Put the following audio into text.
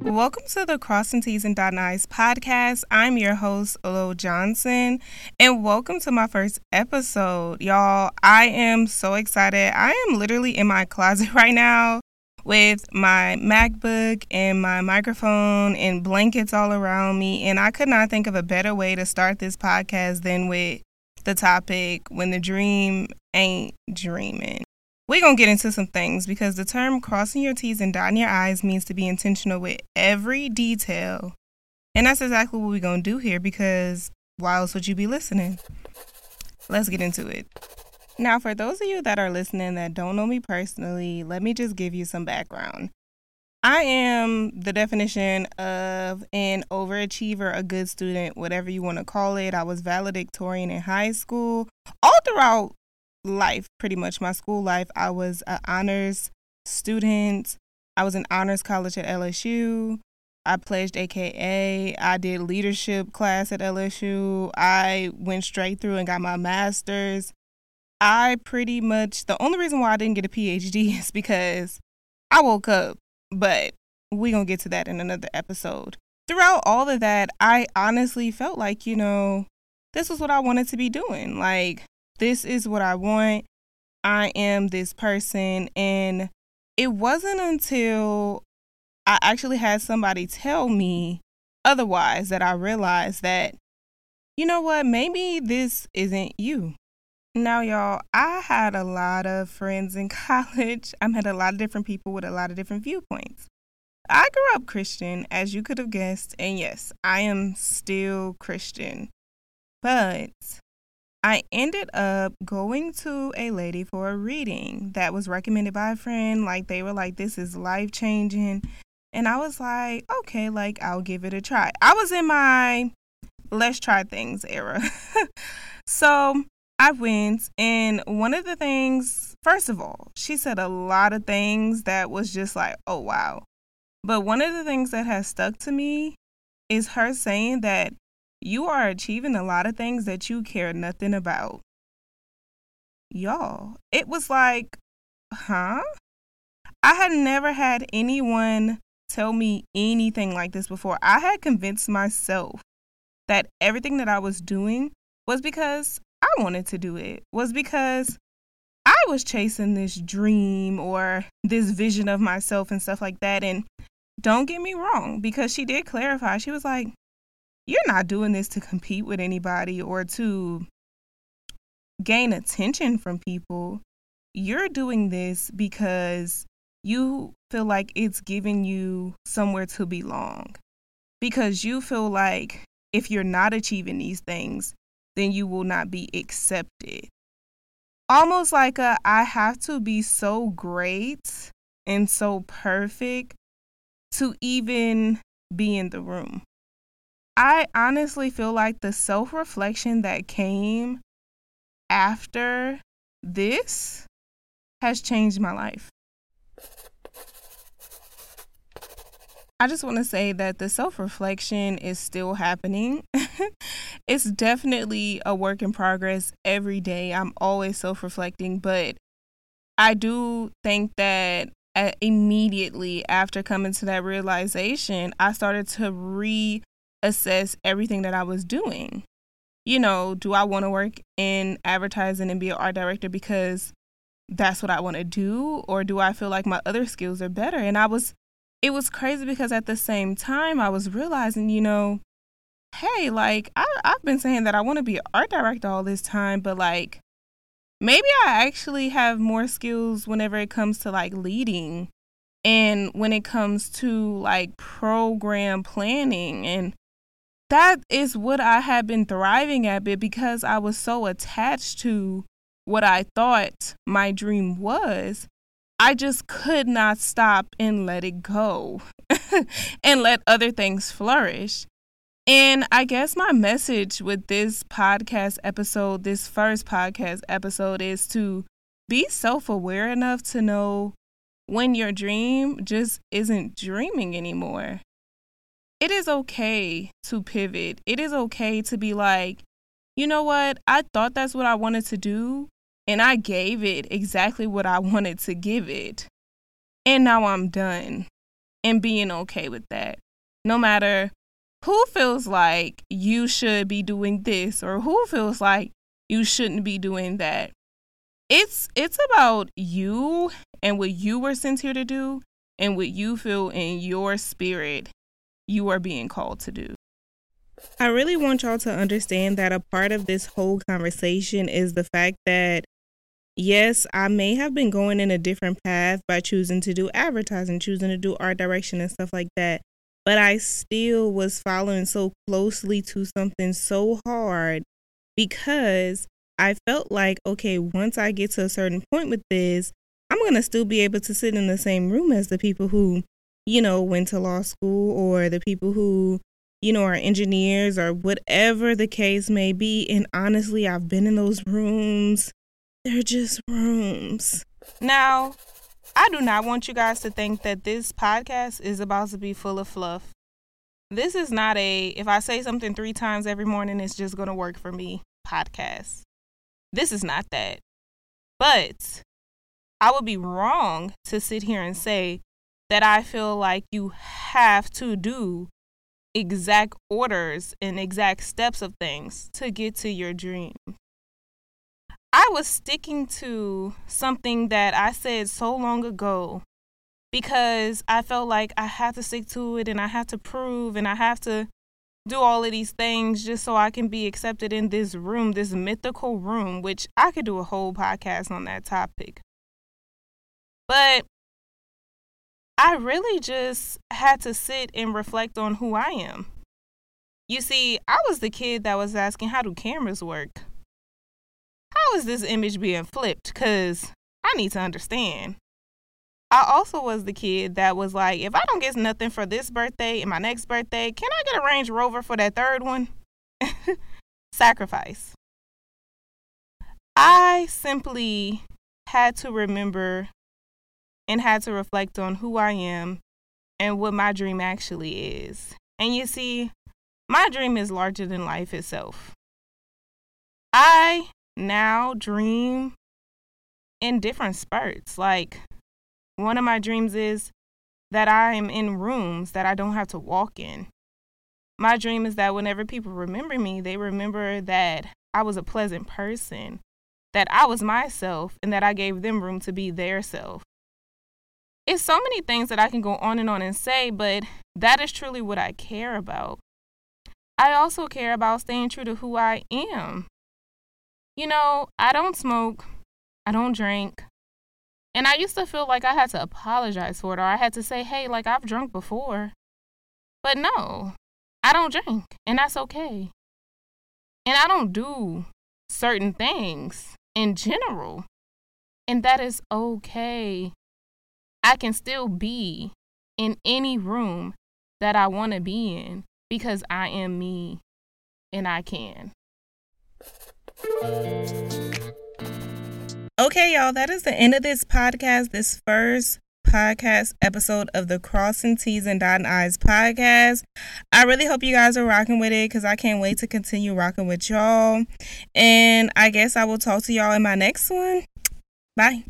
Welcome to the Crossing T's and Dot I's podcast. I'm your host, Leaux Johnson, and welcome to my first episode. Y'all, I am so excited. I am literally in my closet right now with my MacBook and my microphone and blankets all around me, and I could not think of a better way to start this podcast than with the topic when the dream ain't dreaming. We're going to get into some things because the term crossing your T's and dotting your I's means to be intentional with every detail. And that's exactly what we're going to do here because why else would you be listening? Let's get into it. Now, for those of you that are listening that don't know me personally, let me just give you some background. I am the definition of an overachiever, a good student, whatever you want to call it. I was valedictorian in high school. All throughout life, pretty much my school life, I was an honors student. I was in honors college at LSU. I pledged AKA. I did leadership class at LSU. I went straight through and got my master's. I pretty much, the only reason why I didn't get a PhD is because I woke up, but we're going to get to that in another episode. Throughout all of that, I honestly felt like, you know, this was what I wanted to be doing. Like, this is what I want. I am this person. And it wasn't until I actually had somebody tell me otherwise that I realized that, you know what, maybe this isn't you. Now, y'all, I had a lot of friends in college. I met a lot of different people with a lot of different viewpoints. I grew up Christian, as you could have guessed, and yes, I am still Christian. But I ended up going to a lady for a reading that was recommended by a friend. Like, they were like, this is life changing. And I was like, okay, like, I'll give it a try. I was in my let's try things era. so I went, and one of the things, first of all, she said a lot of things that was just like, oh, wow. But one of the things that has stuck to me is her saying that you are achieving a lot of things that you care nothing about. Y'all, it was like, huh? I had never had anyone tell me anything like this before. I had convinced myself that everything that I was doing was because I wanted to do it, was because I was chasing this dream or this vision of myself and stuff like that. And don't get me wrong, because she did clarify, she was like, you're not doing this to compete with anybody or to gain attention from people. You're doing this because you feel like it's giving you somewhere to belong. Because you feel like if you're not achieving these things, then you will not be accepted. Almost like a I have to be so great and so perfect to even be in the room. I honestly feel like the self reflection that came after this has changed my life. I just want to say that the self reflection is still happening. it's definitely a work in progress every day. I'm always self reflecting, but I do think that uh, immediately after coming to that realization, I started to re assess everything that I was doing. You know, do I want to work in advertising and be an art director because that's what I want to do? Or do I feel like my other skills are better? And I was, it was crazy because at the same time, I was realizing, you know, hey, like I, I've been saying that I want to be an art director all this time, but like maybe I actually have more skills whenever it comes to like leading and when it comes to like program planning and that is what I had been thriving at but because I was so attached to what I thought my dream was. I just could not stop and let it go and let other things flourish. And I guess my message with this podcast episode, this first podcast episode, is to be self aware enough to know when your dream just isn't dreaming anymore it is okay to pivot. It is okay to be like, you know what? I thought that's what I wanted to do, and I gave it exactly what I wanted to give it. and now I'm done and being okay with that. No matter who feels like you should be doing this or who feels like you shouldn't be doing that. It's it's about you and what you were sent here to do and what you feel in your spirit you are being called to do. I really want y'all to understand that a part of this whole conversation is the fact that yes, I may have been going in a different path by choosing to do advertising, choosing to do art direction and stuff like that. But I still was following so closely to something so hard because I felt like, okay, once I get to a certain point with this, I'm going to still be able to sit in the same room as the people who, you know, went to law school or the people who, you know, are engineers or whatever the case may be. And honestly, I've been in those rooms they're just rooms. Now, I do not want you guys to think that this podcast is about to be full of fluff. This is not a, if I say something three times every morning, it's just going to work for me podcast. This is not that. But I would be wrong to sit here and say that I feel like you have to do exact orders and exact steps of things to get to your dream. I was sticking to something that I said so long ago because I felt like I had to stick to it and I had to prove and I have to do all of these things just so I can be accepted in this room, this mythical room, which I could do a whole podcast on that topic. But I really just had to sit and reflect on who I am. You see, I was the kid that was asking, How do cameras work? how is this image being flipped? Because I need to understand. I also was the kid that was like, if I don't get nothing for this birthday and my next birthday, can I get a Range Rover for that third one? Sacrifice. I simply had to remember and had to reflect on who I am and what my dream actually is. And you see, my dream is larger than life itself. I now dream in different spurts. Like, one of my dreams is that I am in rooms that I don't have to walk in. My dream is that whenever people remember me, they remember that I was a pleasant person, that I was myself, and that I gave them room to be their self. It's so many things that I can go on and on and say, but that is truly what I care about. I also care about staying true to who I am you know, I don't smoke, I don't drink. And I used to feel like I had to apologize for it or I had to say, hey, like I've drunk before. But no, I don't drink, and that's okay. And I don't do certain things in general, and that is okay. I can still be in any room that I want to be in because I am me and I can. Okay, y'all, that is the end of this podcast, this first podcast episode of the Crossing T's and Dotting I's podcast. I really hope you guys are rocking with it because I can't wait to continue rocking with y'all. And I guess I will talk to y'all in my next one. Bye.